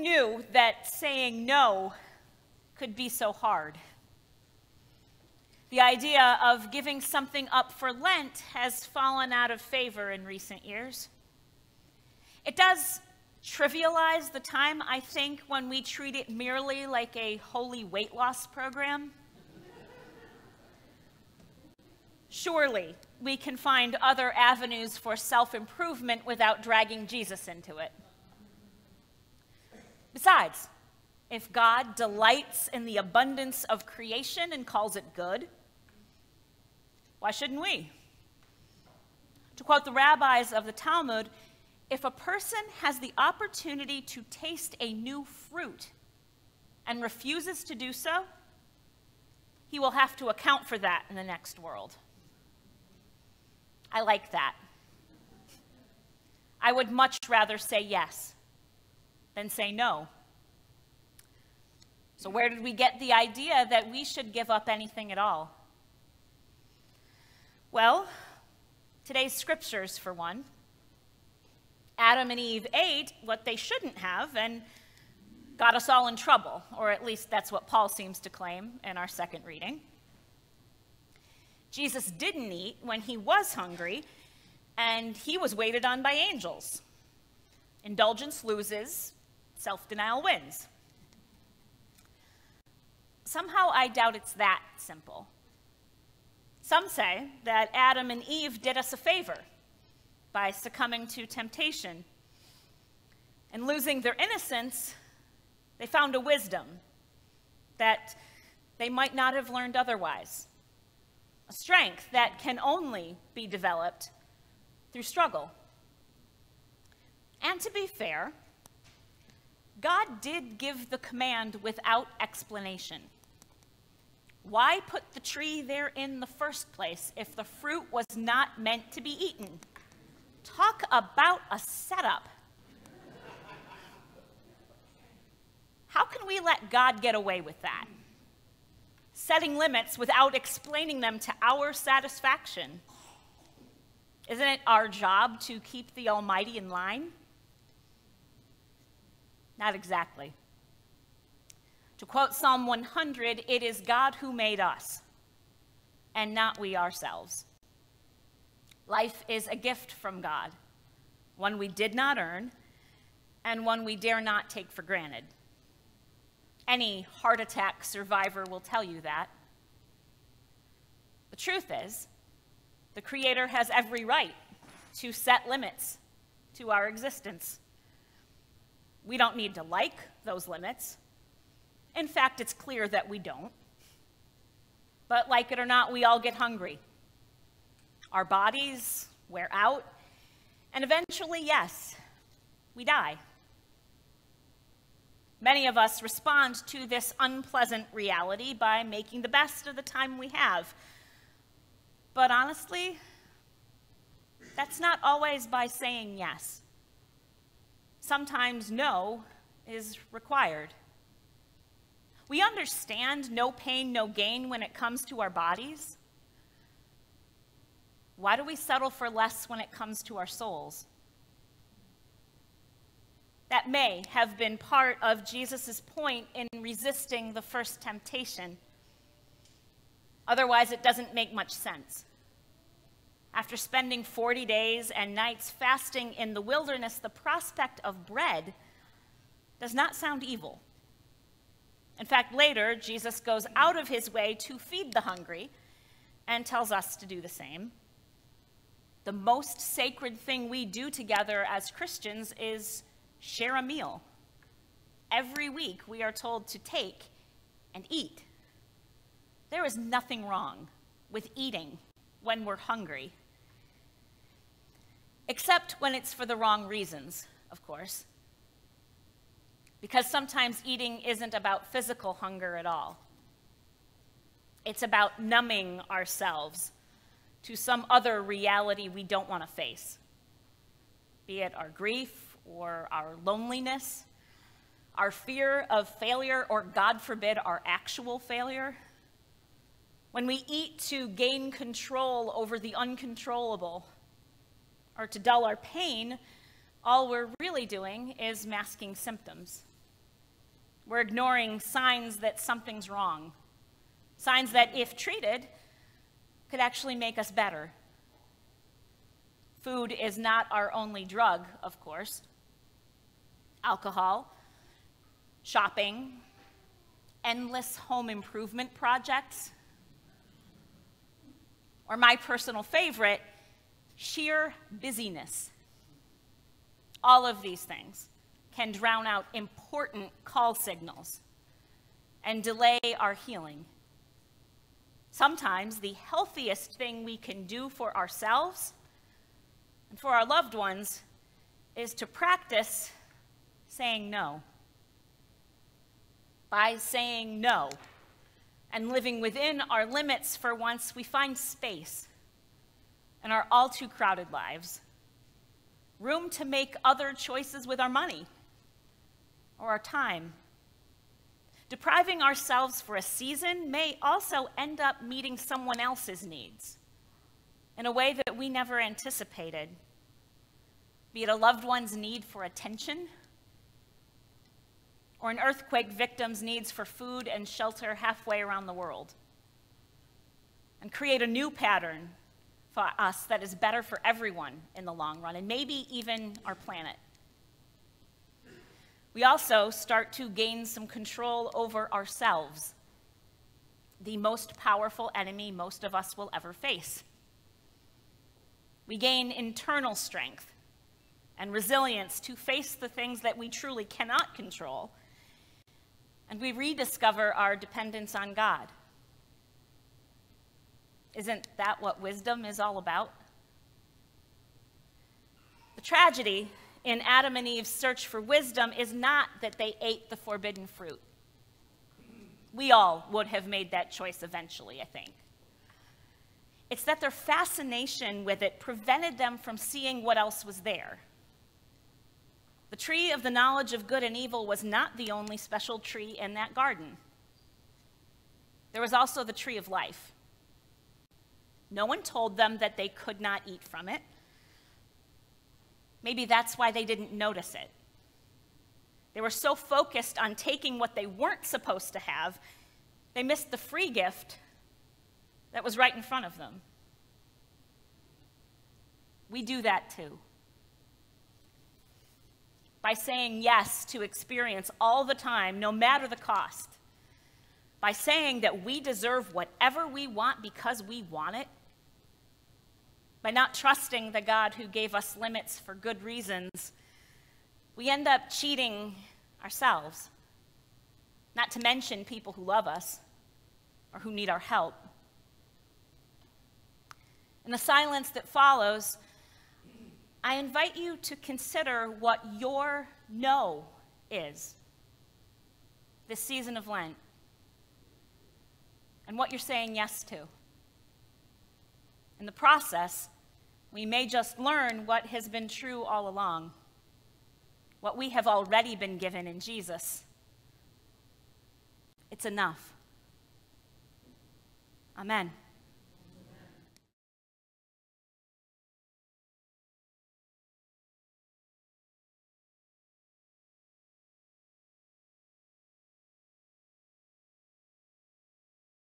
Knew that saying no could be so hard? The idea of giving something up for Lent has fallen out of favor in recent years. It does trivialize the time, I think, when we treat it merely like a holy weight loss program. Surely we can find other avenues for self improvement without dragging Jesus into it. Besides, if God delights in the abundance of creation and calls it good, why shouldn't we? To quote the rabbis of the Talmud, if a person has the opportunity to taste a new fruit and refuses to do so, he will have to account for that in the next world. I like that. I would much rather say yes than say no. So, where did we get the idea that we should give up anything at all? Well, today's scriptures, for one. Adam and Eve ate what they shouldn't have and got us all in trouble, or at least that's what Paul seems to claim in our second reading. Jesus didn't eat when he was hungry, and he was waited on by angels. Indulgence loses, self denial wins. Somehow I doubt it's that simple. Some say that Adam and Eve did us a favor by succumbing to temptation. And losing their innocence, they found a wisdom that they might not have learned otherwise, a strength that can only be developed through struggle. And to be fair, God did give the command without explanation. Why put the tree there in the first place if the fruit was not meant to be eaten? Talk about a setup. How can we let God get away with that? Setting limits without explaining them to our satisfaction. Isn't it our job to keep the Almighty in line? Not exactly. To quote Psalm 100, it is God who made us, and not we ourselves. Life is a gift from God, one we did not earn, and one we dare not take for granted. Any heart attack survivor will tell you that. The truth is, the Creator has every right to set limits to our existence. We don't need to like those limits. In fact, it's clear that we don't. But like it or not, we all get hungry. Our bodies wear out, and eventually, yes, we die. Many of us respond to this unpleasant reality by making the best of the time we have. But honestly, that's not always by saying yes. Sometimes no is required. We understand no pain, no gain when it comes to our bodies. Why do we settle for less when it comes to our souls? That may have been part of Jesus' point in resisting the first temptation. Otherwise, it doesn't make much sense. After spending 40 days and nights fasting in the wilderness, the prospect of bread does not sound evil. In fact, later, Jesus goes out of his way to feed the hungry and tells us to do the same. The most sacred thing we do together as Christians is share a meal. Every week, we are told to take and eat. There is nothing wrong with eating when we're hungry, except when it's for the wrong reasons, of course because sometimes eating isn't about physical hunger at all. It's about numbing ourselves to some other reality we don't want to face, be it our grief or our loneliness, our fear of failure, or God forbid, our actual failure. When we eat to gain control over the uncontrollable or to dull our pain, all we're really doing is masking symptoms. We're ignoring signs that something's wrong, signs that, if treated, could actually make us better. Food is not our only drug, of course. Alcohol, shopping, endless home improvement projects, or my personal favorite, sheer busyness. All of these things can drown out important call signals and delay our healing. Sometimes the healthiest thing we can do for ourselves and for our loved ones is to practice saying no. By saying no and living within our limits for once, we find space in our all too crowded lives, room to make other choices with our money or our time. Depriving ourselves for a season may also end up meeting someone else's needs in a way that we never anticipated, be it a loved one's need for attention or an earthquake victim's needs for food and shelter halfway around the world, and create a new pattern for us that is better for everyone in the long run, and maybe even our planet. We also start to gain some control over ourselves, the most powerful enemy most of us will ever face. We gain internal strength and resilience to face the things that we truly cannot control. And we rediscover our dependence on God. Isn't that what wisdom is all about? The tragedy in Adam and Eve's search for wisdom is not that they ate the forbidden fruit. We all would have made that choice eventually, I think. It's that their fascination with it prevented them from seeing what else was there. The tree of the knowledge of good and evil was not the only special tree in that garden. There was also the tree of life. No one told them that they could not eat from it. Maybe that's why they didn't notice it. They were so focused on taking what they weren't supposed to have, they missed the free gift that was right in front of them. We do that too. By saying yes to experience all the time, no matter the cost. By saying that we deserve whatever we want because we want it by not trusting the God who gave us limits for good reasons, we end up cheating ourselves, not to mention people who love us or who need our help. In the silence that follows, I invite you to consider what your no is this season of Lent and what you're saying yes to. In the process, we may just learn what has been true all along, what we have already been given in Jesus. It's enough. Amen.